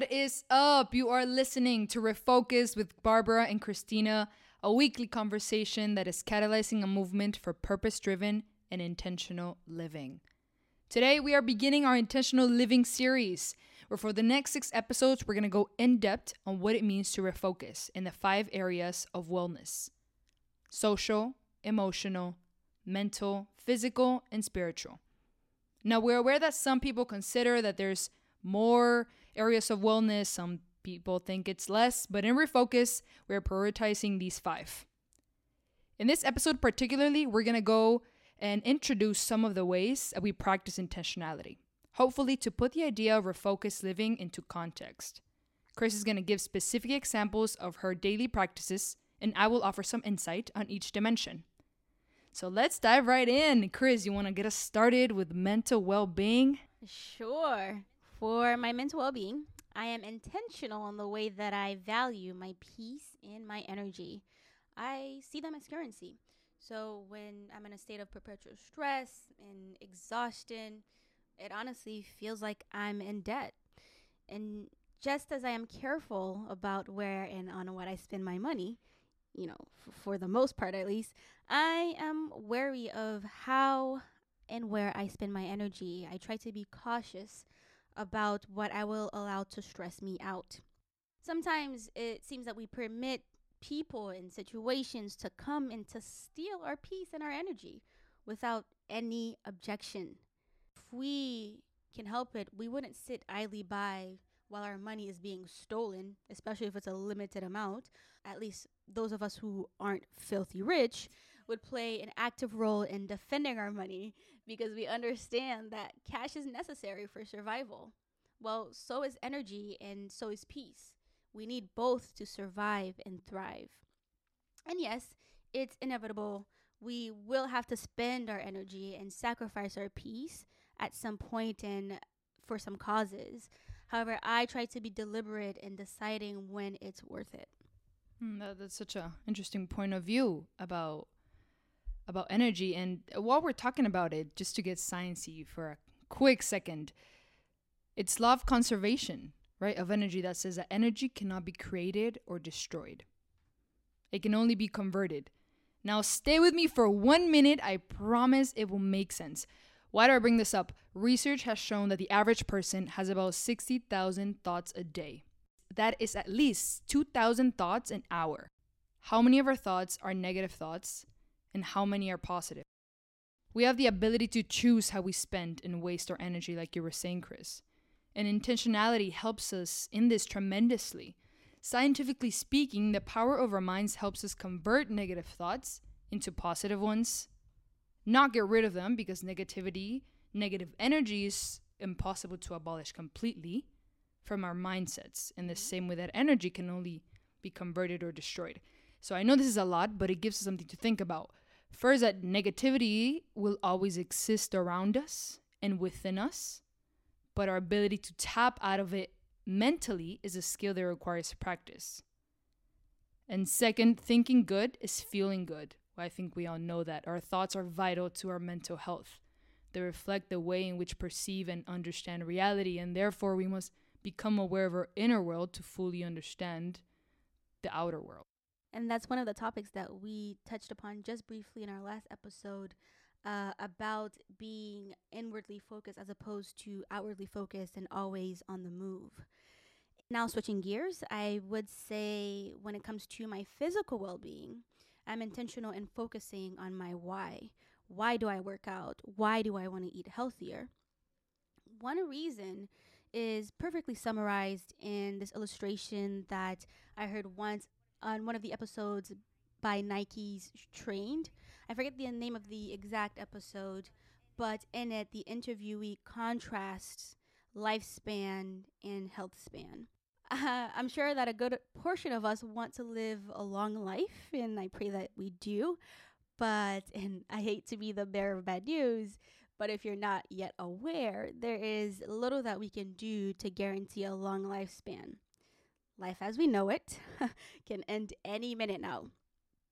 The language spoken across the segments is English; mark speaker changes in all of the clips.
Speaker 1: What is up? You are listening to Refocus with Barbara and Christina, a weekly conversation that is catalyzing a movement for purpose driven and intentional living. Today, we are beginning our intentional living series, where for the next six episodes, we're going to go in depth on what it means to refocus in the five areas of wellness social, emotional, mental, physical, and spiritual. Now, we're aware that some people consider that there's more areas of wellness, some people think it's less, but in Refocus, we're prioritizing these five. In this episode, particularly, we're gonna go and introduce some of the ways that we practice intentionality, hopefully, to put the idea of refocused living into context. Chris is gonna give specific examples of her daily practices, and I will offer some insight on each dimension. So let's dive right in. Chris, you wanna get us started with mental well being?
Speaker 2: Sure. For my mental well being, I am intentional in the way that I value my peace and my energy. I see them as currency. So when I'm in a state of perpetual stress and exhaustion, it honestly feels like I'm in debt. And just as I am careful about where and on what I spend my money, you know, f- for the most part at least, I am wary of how and where I spend my energy. I try to be cautious about what I will allow to stress me out. Sometimes it seems that we permit people and situations to come and to steal our peace and our energy without any objection. If we can help it, we wouldn't sit idly by while our money is being stolen, especially if it's a limited amount. At least those of us who aren't filthy rich would play an active role in defending our money because we understand that cash is necessary for survival. Well, so is energy and so is peace. We need both to survive and thrive. And yes, it's inevitable. We will have to spend our energy and sacrifice our peace at some point and for some causes. However, I try to be deliberate in deciding when it's worth it.
Speaker 1: Mm, that, that's such an interesting point of view about about energy. And while we're talking about it, just to get sciencey for a quick second, it's law of conservation, right, of energy that says that energy cannot be created or destroyed. It can only be converted. Now, stay with me for one minute. I promise it will make sense. Why do I bring this up? Research has shown that the average person has about 60,000 thoughts a day. That is at least 2,000 thoughts an hour. How many of our thoughts are negative thoughts and how many are positive? We have the ability to choose how we spend and waste our energy, like you were saying, Chris. And intentionality helps us in this tremendously. Scientifically speaking, the power of our minds helps us convert negative thoughts into positive ones, not get rid of them because negativity, negative energy is impossible to abolish completely from our mindsets. In the mm-hmm. same way that energy can only be converted or destroyed. So I know this is a lot, but it gives us something to think about. First, that negativity will always exist around us and within us, but our ability to tap out of it mentally is a skill that requires practice. And second, thinking good is feeling good. Well, I think we all know that. Our thoughts are vital to our mental health. They reflect the way in which perceive and understand reality, and therefore we must become aware of our inner world to fully understand the outer world.
Speaker 2: And that's one of the topics that we touched upon just briefly in our last episode uh, about being inwardly focused as opposed to outwardly focused and always on the move. Now, switching gears, I would say when it comes to my physical well being, I'm intentional in focusing on my why. Why do I work out? Why do I want to eat healthier? One reason is perfectly summarized in this illustration that I heard once on one of the episodes by Nike's Trained. I forget the name of the exact episode, but in it, the interviewee contrasts lifespan and health span. Uh, I'm sure that a good portion of us want to live a long life, and I pray that we do. But, and I hate to be the bearer of bad news, but if you're not yet aware, there is little that we can do to guarantee a long lifespan. Life as we know it can end any minute now.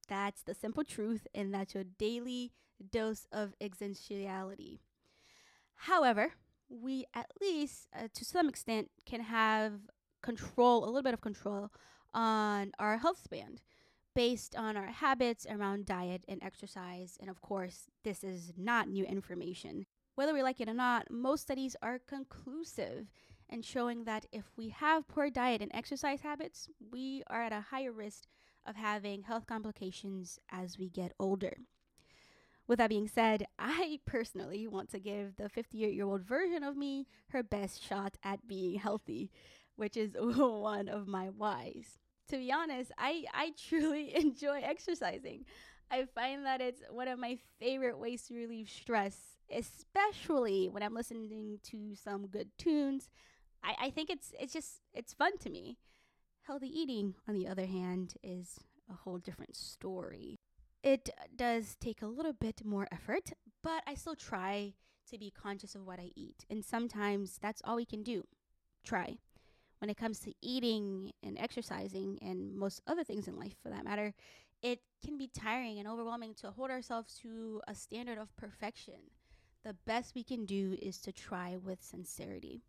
Speaker 2: That's the simple truth, and that's your daily dose of existentiality. However, we at least, uh, to some extent, can have control, a little bit of control on our health span based on our habits around diet and exercise. And of course, this is not new information. Whether we like it or not, most studies are conclusive and showing that if we have poor diet and exercise habits, we are at a higher risk of having health complications as we get older. With that being said, I personally want to give the 58 year old version of me her best shot at being healthy, which is one of my whys to be honest, I, I truly enjoy exercising. I find that it's one of my favorite ways to relieve stress, especially when I'm listening to some good tunes. I, I think it's it's just it's fun to me. Healthy eating, on the other hand, is a whole different story. It does take a little bit more effort, but I still try to be conscious of what I eat. And sometimes that's all we can do. Try when it comes to eating and exercising and most other things in life for that matter, it can be tiring and overwhelming to hold ourselves to a standard of perfection. The best we can do is to try with sincerity.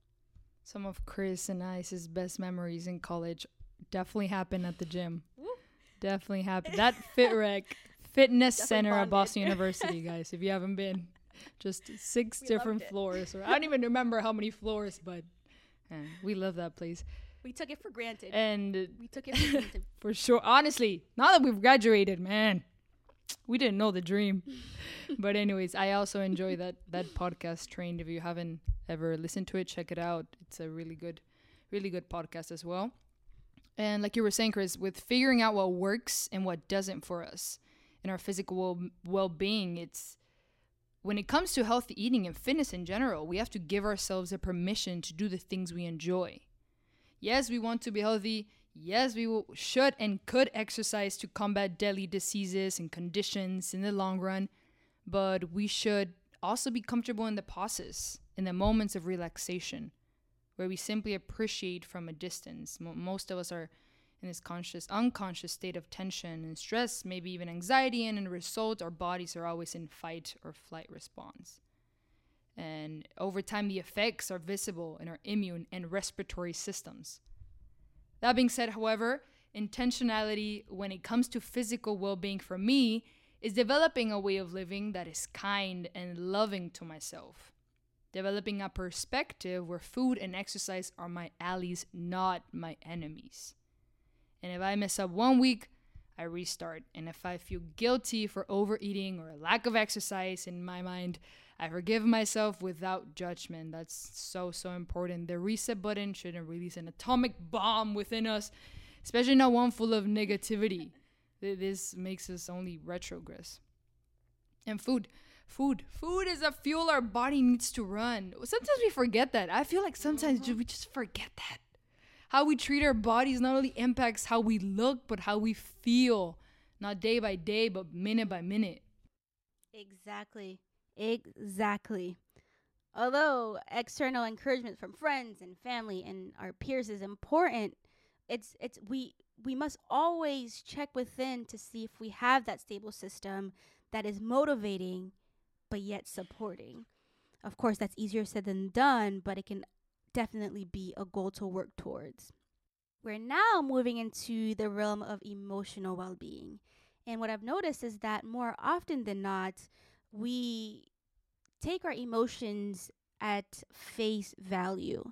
Speaker 1: Some of Chris and I's best memories in college definitely happened at the gym. definitely happened. That Fit Rec Fitness definitely Center bonded. at Boston University, guys. If you haven't been, just six we different floors. Or I don't even remember how many floors, but yeah, we love that place.
Speaker 2: We took it for granted.
Speaker 1: And
Speaker 2: we took it for granted.
Speaker 1: for sure. Honestly, now that we've graduated, man, we didn't know the dream. but anyways, I also enjoy that that podcast trained. If you haven't ever listened to it, check it out. It's a really good, really good podcast as well. And like you were saying, Chris, with figuring out what works and what doesn't for us in our physical well being, it's when it comes to healthy eating and fitness in general, we have to give ourselves a permission to do the things we enjoy. Yes, we want to be healthy. Yes, we will, should and could exercise to combat deadly diseases and conditions in the long run, but we should also be comfortable in the pauses, in the moments of relaxation, where we simply appreciate from a distance. most of us are in this conscious, unconscious state of tension and stress, maybe even anxiety, and in result, our bodies are always in fight or flight response. And over time, the effects are visible in our immune and respiratory systems. That being said, however, intentionality when it comes to physical well being for me is developing a way of living that is kind and loving to myself. Developing a perspective where food and exercise are my allies, not my enemies. And if I mess up one week, I restart. And if I feel guilty for overeating or lack of exercise in my mind, I forgive myself without judgment. That's so, so important. The reset button shouldn't release an atomic bomb within us, especially not one full of negativity. This makes us only retrogress. And food. Food. Food is a fuel our body needs to run. Sometimes we forget that. I feel like sometimes mm-hmm. we just forget that how we treat our bodies not only impacts how we look, but how we feel, not day by day, but minute by minute.
Speaker 2: Exactly. Exactly. Although external encouragement from friends and family and our peers is important, it's it's we we must always check within to see if we have that stable system that is motivating but yet supporting. Of course, that's easier said than done, but it can definitely be a goal to work towards. We're now moving into the realm of emotional well being. And what I've noticed is that more often than not, we take our emotions at face value.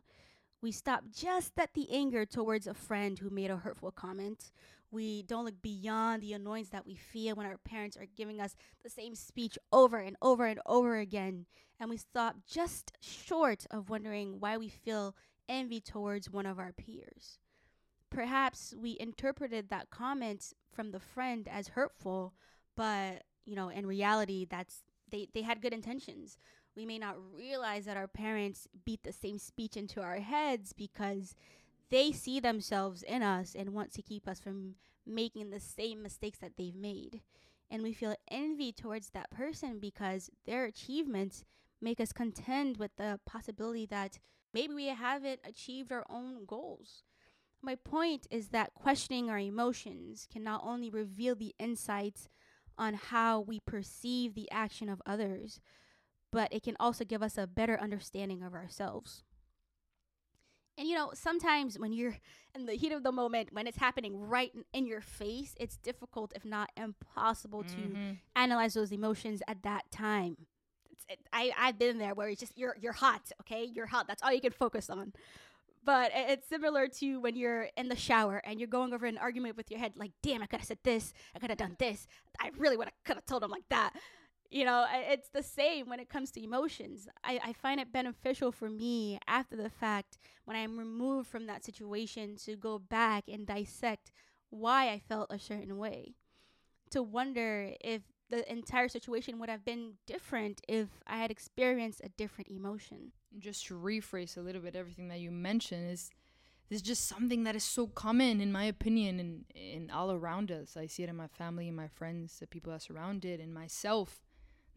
Speaker 2: We stop just at the anger towards a friend who made a hurtful comment. We don't look beyond the annoyance that we feel when our parents are giving us the same speech over and over and over again. And we stop just short of wondering why we feel envy towards one of our peers. Perhaps we interpreted that comment from the friend as hurtful, but you know, in reality that's they, they had good intentions. We may not realize that our parents beat the same speech into our heads because they see themselves in us and want to keep us from making the same mistakes that they've made. And we feel envy towards that person because their achievements make us contend with the possibility that maybe we haven't achieved our own goals. My point is that questioning our emotions can not only reveal the insights on how we perceive the action of others, but it can also give us a better understanding of ourselves. And you know, sometimes when you're in the heat of the moment, when it's happening right in, in your face, it's difficult, if not impossible, to
Speaker 1: Mm-hmm.
Speaker 2: analyze those emotions at that time. It's, it, I I've been there where it's just you're you're hot, okay? You're hot. That's all you can focus on. But it's similar to when you're in the shower and you're going over an argument with your head, like, damn, I could have said this, I could have done this, I really would have could have told him like that. You know, it's the same when it comes to emotions. I, I find it beneficial for me after the fact when I'm removed from that situation to go back and dissect why I felt a certain way. To wonder if the entire situation would have been different if I had experienced a different emotion.
Speaker 1: just to rephrase a little bit everything that you mentioned is this is just something that is so common in my opinion and in all around us. I see it in my family and my friends the people that surround it and myself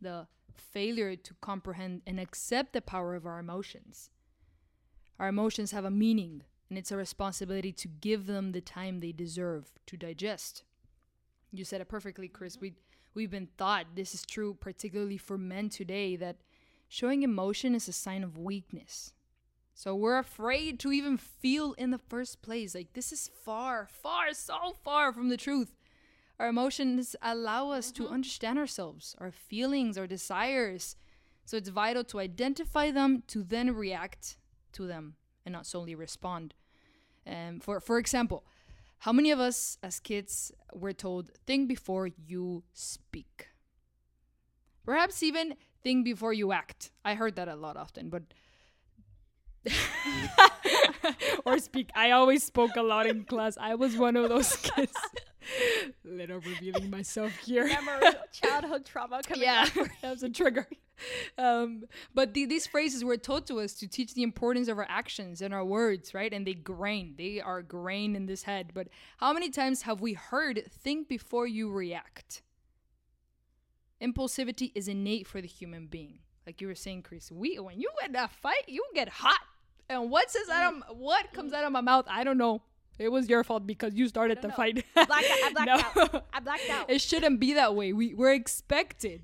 Speaker 1: the failure to comprehend and accept the power of our emotions. Our emotions have a meaning and it's a responsibility to give them the time they deserve to digest. You said it perfectly chris. Mm-hmm. We we've been taught this is true particularly for men today that showing emotion is a sign of weakness. So we're afraid to even feel in the first place. Like this is far, far, so far from the truth. Our emotions allow us to understand ourselves, our feelings, our desires. So it's vital to identify them to then react to them and not solely respond. Um, for for example, how many of us as kids were told think before you speak? Perhaps even think before you act. I heard that a lot often, but or speak. I always spoke a lot in class. I was one of those kids. Little revealing myself here.
Speaker 2: Memory, childhood trauma coming
Speaker 1: yeah,
Speaker 2: up.
Speaker 1: that was a trigger. Um, but the, these phrases were taught to us to teach the importance of our actions and our words, right? And they grain. They are grain in this head. But how many times have we heard "think before you react"? Impulsivity is innate for the human being. Like you were saying, Chris, we when you in a fight, you get hot. And what says out of what comes out of my mouth? I don't know. It was your fault because you started the
Speaker 2: know.
Speaker 1: fight.
Speaker 2: I blacked out. I blacked
Speaker 1: No.
Speaker 2: out. I blacked out.
Speaker 1: It shouldn't be that way. We we're expected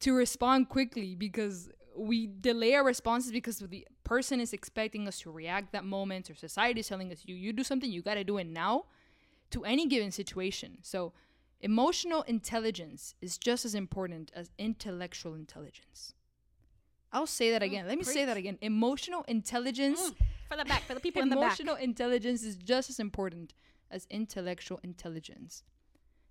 Speaker 1: to respond quickly because we delay our responses because the person is expecting us to react that moment or society is telling us you you do something you got to do it now to any given situation. So emotional intelligence is just as important as intellectual intelligence. I'll say that oh, again. Let me say that again. Emotional intelligence mm.
Speaker 2: For the back, for the people in the back.
Speaker 1: Emotional intelligence is just as important as intellectual intelligence.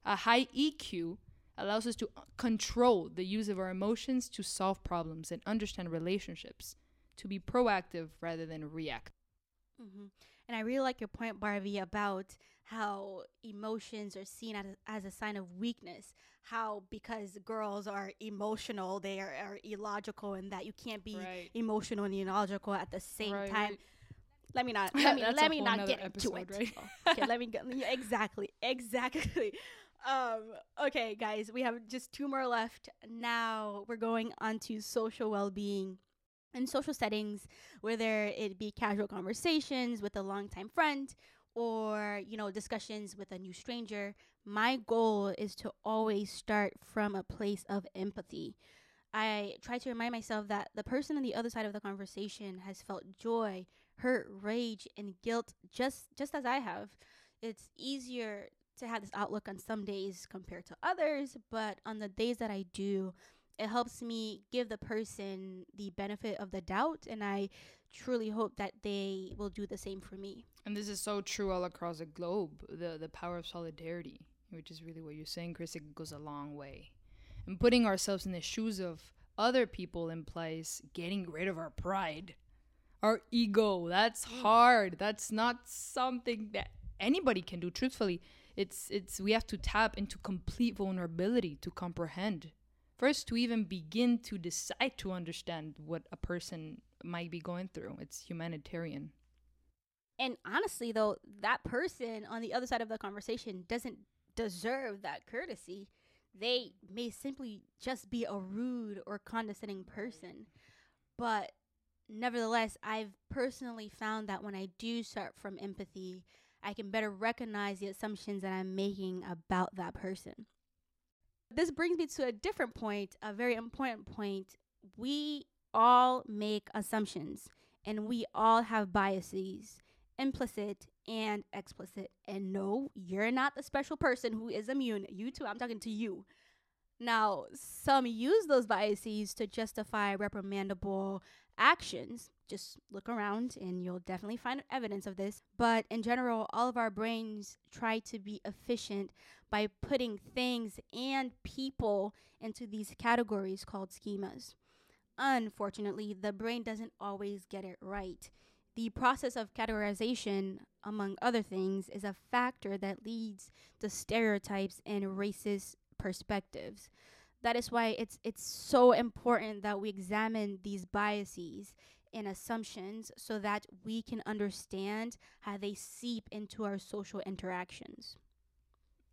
Speaker 1: A high EQ allows us to control the use of our emotions to solve problems and understand relationships, to be proactive rather than react.
Speaker 2: hmm And I really like your point, Barbie, about how emotions are seen as, as a sign of weakness. How because girls are emotional, they are, are illogical, and that you can't be
Speaker 1: Right.
Speaker 2: emotional and illogical at the same
Speaker 1: Right,
Speaker 2: time.
Speaker 1: right.
Speaker 2: Let me not. Let me,
Speaker 1: That's
Speaker 2: let me not get into it.
Speaker 1: right?
Speaker 2: okay, let me go. Yeah, exactly. Exactly. Um, okay, guys, we have just two more left. Now we're going on to social well being. In social settings, whether it be casual conversations with a longtime friend or, you know, discussions with a new stranger, my goal is to always start from a place of empathy. I try to remind myself that the person on the other side of the conversation has felt joy, hurt, rage, and guilt just just as I have. It's easier to have this outlook on some days compared to others, but on the days that I do, it helps me give the person the benefit of the doubt and I truly hope that they will do the same for me.
Speaker 1: And this is so true all across the globe. The the power of solidarity, which is really what you're saying, Chris, it goes a long way. And putting ourselves in the shoes of other people implies getting rid of our pride, our ego. That's mm. hard. That's not something that anybody can do. Truthfully, it's it's we have to tap into complete vulnerability to comprehend. First, to even begin to decide to understand what a person might be going through. It's humanitarian.
Speaker 2: And honestly, though, that person on the other side of the conversation doesn't deserve that courtesy. They may simply just be a rude or condescending person. But nevertheless, I've personally found that when I do start from empathy, I can better recognize the assumptions that I'm making about that person. This brings me to a different point, a very important point. We all make assumptions. and we all have biases, implicit and explicit. And no, you're not the special person who is immune. You too, I'm talking to you. Now, some use those biases to justify reprimandable actions. Just look around and you'll definitely find evidence of this. But in general, all of our brains try to be efficient by putting things and people into these categories called schemas. Unfortunately, the brain doesn't always get it right. The process of categorization, among other things, is a factor that leads to stereotypes and racist perspectives. That is why it's it's so important that we examine these biases and assumptions so that we can understand how they seep into our social interactions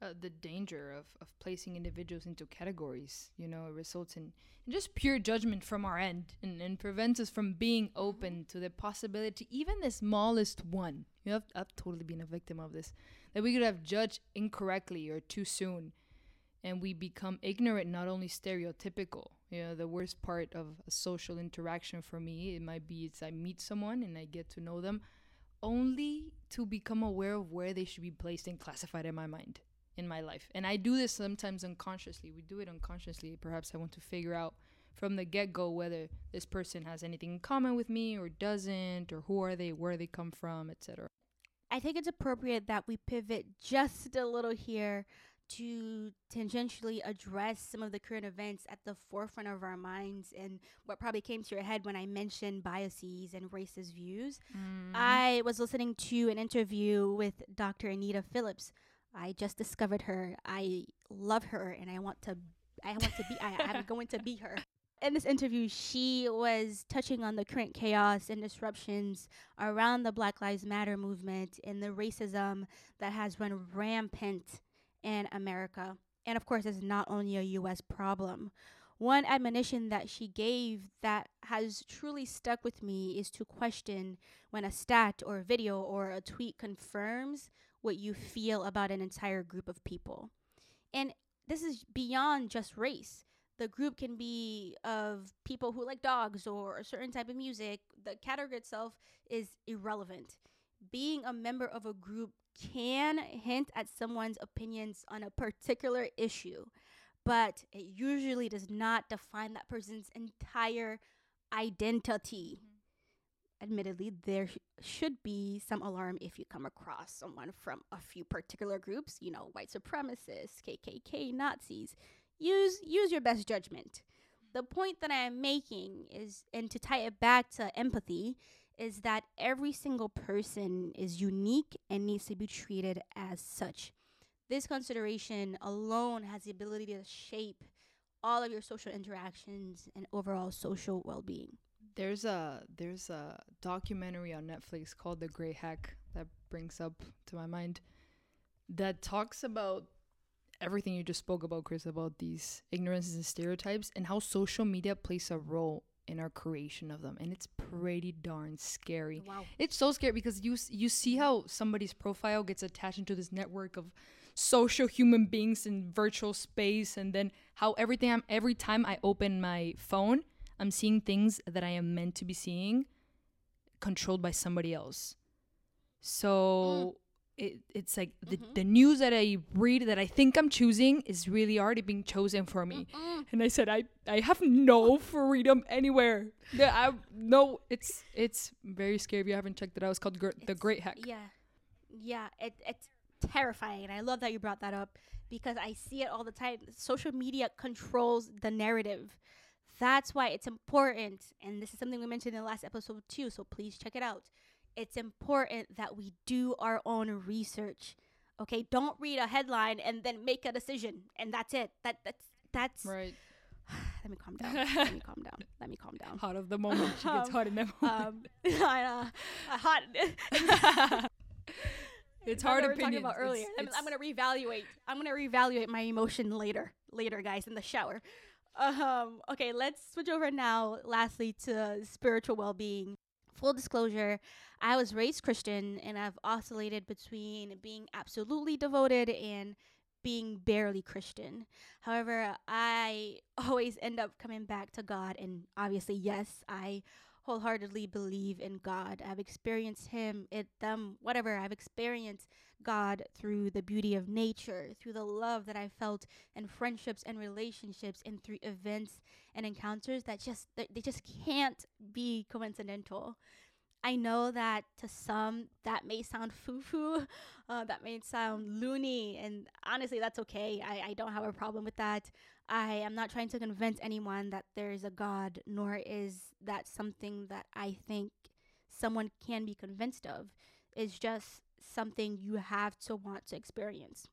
Speaker 1: uh, the danger of, of placing individuals into categories. You know, results in, in just pure judgment from our end and, and prevents us from being open to the possibility, even the smallest one. You know, I've, I've totally been a victim of this, that we could have judged incorrectly or too soon. And we become ignorant, not only stereotypical. You know, the worst part of a social interaction for me, it might be it's I meet someone and I get to know them only to become aware of where they should be placed and classified in my mind in my life. And I do this sometimes unconsciously. We do it unconsciously. Perhaps I want to figure out from the get go whether this person has anything in common with me or doesn't, or who are they, where they come from, etc.
Speaker 2: I think it's appropriate that we pivot just a little here to tangentially address some of the current events at the forefront of our minds and what probably came to your head when I mentioned biases and racist views. Mm. I was listening to an interview with Dr. Anita Phillips, I just discovered her. I love her, and I want to. I want to be. I, I'm going to be her. In this interview, she was touching on the current chaos and disruptions around the Black Lives Matter movement and the racism that has run rampant in America. And of course, it's not only a U.S. problem. One admonition that she gave that has truly stuck with me is to question when a stat or a video or a tweet confirms what you feel about an entire group of people. And this is beyond just race. The group can be of people who like dogs or a certain type of music. The category itself is irrelevant. Being a member of a group can hint at someone's opinions on a particular issue, but it usually does not define that person's entire identity. Mm-hmm admittedly, there sh- should be some alarm if you come across someone from a few particular groups, you know, white supremacists, KKK, Nazis. Use use your best judgment. The point that I am making is, and to tie it back to empathy, is that every single person is unique and needs to be treated as such. This consideration alone has the ability to shape all of your social interactions and overall social well being.
Speaker 1: There's a there's a documentary on Netflix called The Great Hack that brings up to my mind that talks about everything you just spoke about, Chris, about these ignorances and stereotypes and how social media plays a role in our creation of them and it's pretty darn scary wow. it's so scary because you you see how somebody's profile gets attached into this network of social human beings in virtual space and then how everything I'm, every time i open my phone I'm seeing things that I am meant to be seeing controlled by somebody else. So mm. It, it's like the, mm-hmm. the news that I read that I think I'm choosing is really already being chosen for me. Mm-mm. And I said I I have no freedom anywhere. I no it's it's very scary if you haven't checked it out. It's called Gr- it's, The Great Hack.
Speaker 2: Yeah. Yeah, it, it's terrifying and I love that you brought that up because I see it all the time. Social media controls the narrative that's why it's important, and this is something we mentioned in the last episode too, so please check it out. It's important that we do our own research. Okay, don't read a headline and then make a decision, and that's it. That that's that's
Speaker 1: right.
Speaker 2: Let me calm down. Let me calm down. Let me calm down.
Speaker 1: Hot of the moment. She gets um, hot in the moment. Um,
Speaker 2: uh, hot.
Speaker 1: it's hard to talking
Speaker 2: about earlier. It's, it's I'm, I'm gonna reevaluate. I'm gonna reevaluate my emotion later. Later, guys, in the shower. Um, okay, let's switch over now, lastly, to spiritual well being. Full disclosure, I was raised Christian and I've oscillated between being absolutely devoted and being barely Christian. However, I always end up coming back to God, and obviously, yes, I wholeheartedly believe in God. I've experienced Him, it, them, whatever. I've experienced God through the beauty of nature, through the love that I felt in friendships and relationships, and through events and encounters that just they just can't be coincidental. I know that to some that may sound foo foo, uh, that may sound loony, and honestly, that's okay. I, I don't have a problem with that. I am not trying to convince anyone that there is a God, nor is that something that I think someone can be convinced of. It's just something you have to want to experience.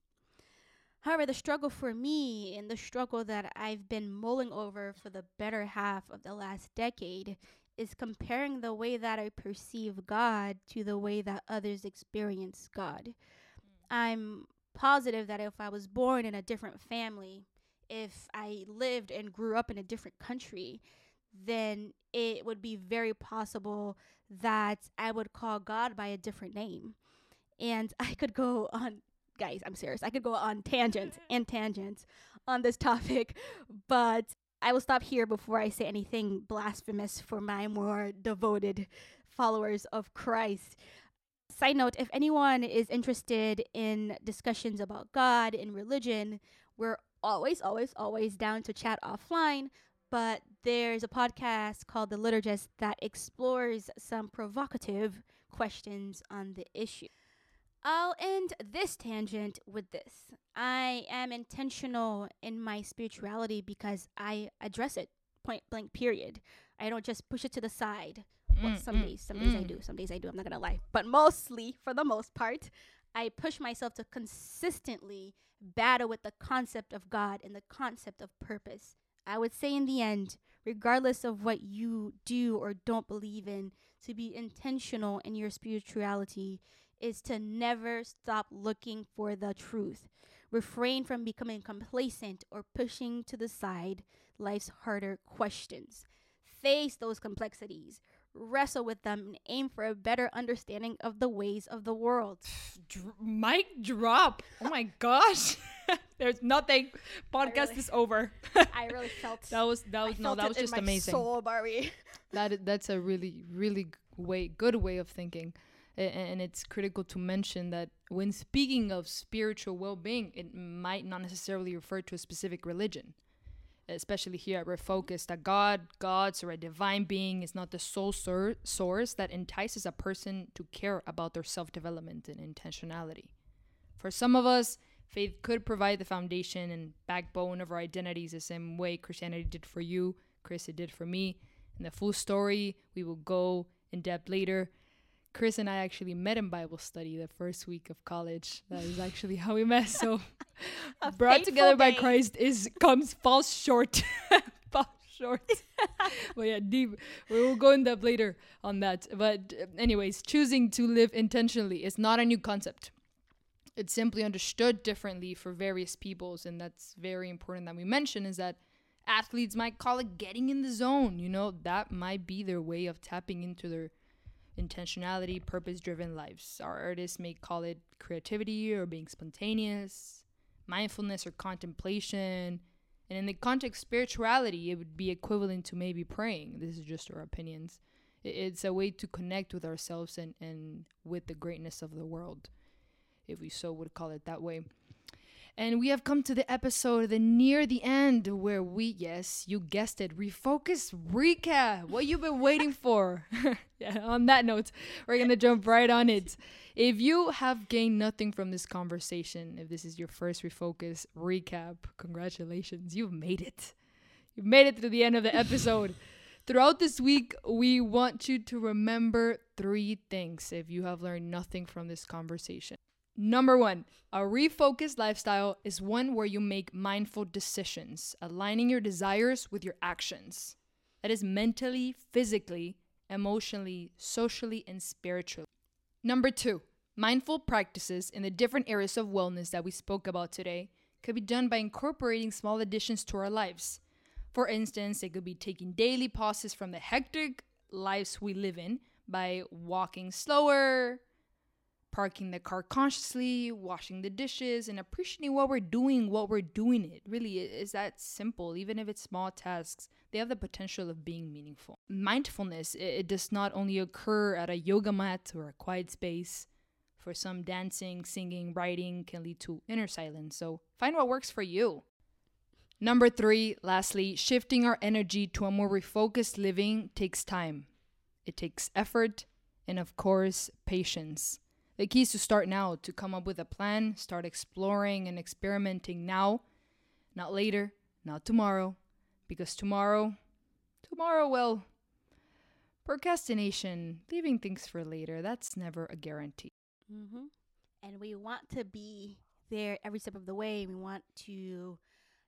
Speaker 2: However, the struggle for me and the struggle that I've been mulling over for the better half of the last decade is comparing the way that I perceive God to the way that others experience God. Mm. I'm positive that if I was born in a different family, if I lived and grew up in a different country, then it would be very possible that I would call God by a different name. And I could go on, guys, I'm serious, I could go on tangents and tangents on this topic, but I will stop here before I say anything blasphemous for my more devoted followers of Christ. Side note if anyone is interested in discussions about God and religion, we're always, always, always down to chat offline. But there's a podcast called The Liturgist that explores some provocative questions on the issue. I'll end this tangent with this. I am intentional in my spirituality because I address it point blank, period. I don't just push it to the side. Well, some mm, days, some mm. days I do, some days I do, I'm not gonna lie. But mostly, for the most part, I push myself to consistently battle with the concept of God and the concept of purpose. I would say, in the end, regardless of what you do or don't believe in, to be intentional in your spirituality is to never stop looking for the truth. Refrain from becoming complacent or pushing to the side life's harder questions. Face those complexities wrestle with them, and aim for a better understanding of the ways of the world.
Speaker 1: Dr- mic drop. Oh my gosh. There's nothing. Podcast really, is over.
Speaker 2: I really felt
Speaker 1: that was that was no that was just amazing.
Speaker 2: Soul, Barbie.
Speaker 1: that that's a really really way good way of thinking, and it's critical to mention that when speaking of spiritual well-being, it might not necessarily refer to a specific religion especially here we're focused that God, God's, or a divine being is not the sole sur- source that entices a person to care about their self development and intentionality. For some of us, faith could provide the foundation and backbone of our identities the same way Christianity did for you, Chris, it did for me. And the full story we will go in depth later. Chris and I actually met in Bible study the first week of college. That is actually how we met. So brought together by Christ is comes falls short. falls short. but yeah, deep. We will go in depth later on that. But uh, anyways, choosing to live intentionally is not a new concept. It's simply understood differently for various peoples, and that's very important that we mention is that athletes might call it getting in the zone. You know, that might be their way of tapping into their intentionality, purpose driven lives. Our artists may call it creativity or being spontaneous, mindfulness or contemplation. And in the context spirituality, it would be equivalent to maybe praying. This is just our opinions. It's a way to connect with ourselves and, and with the greatness of the world, if we so would call it that way. And we have come to the episode the near the end where we, yes, you guessed it, refocus recap. What you've been waiting for. yeah, on that note, we're gonna jump right on it. If you have gained nothing from this conversation, if this is your first refocus recap, congratulations, you've made it. You've made it to the end of the episode. Throughout this week, we want you to remember three things if you have learned nothing from this conversation. Number one, a refocused lifestyle is one where you make mindful decisions, aligning your desires with your actions. That is mentally, physically, emotionally, socially, and spiritually. Number two, mindful practices in the different areas of wellness that we spoke about today could be done by incorporating small additions to our lives. For instance, it could be taking daily pauses from the hectic lives we live in by walking slower, parking the car consciously, washing the dishes, and appreciating what we're doing, what we're doing it. Really, it is that simple. Even if it's small tasks, they have the potential of being meaningful. Mindfulness, it does not only occur at a yoga mat or a quiet space. For some, dancing, singing, writing can lead to inner silence. So find what works for you. Number three, lastly, shifting our energy to a more refocused living takes time. It takes effort and, of course, patience. The key is to start now, to come up with a plan, start exploring and experimenting now, not later, not tomorrow, because tomorrow, tomorrow, well, procrastination, leaving things for later, that's never a guarantee.
Speaker 2: Mm-hmm. And we want to be there every step of the way. We want to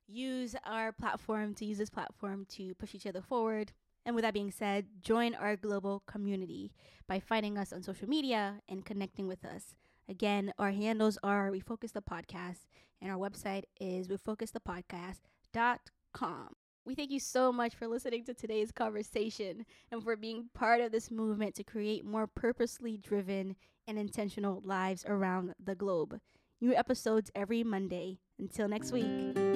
Speaker 2: use our platform, to use this platform to push each other forward. And with that being said, join our global community by finding us on social media and connecting with us. Again, our handles are Refocus the Podcast, and our website is refocusthepodcast.com. We thank you so much for listening to today's conversation and for being part of this movement to create more purposely driven and intentional lives around the globe. New episodes every Monday. Until next week.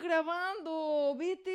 Speaker 2: grabando, vete.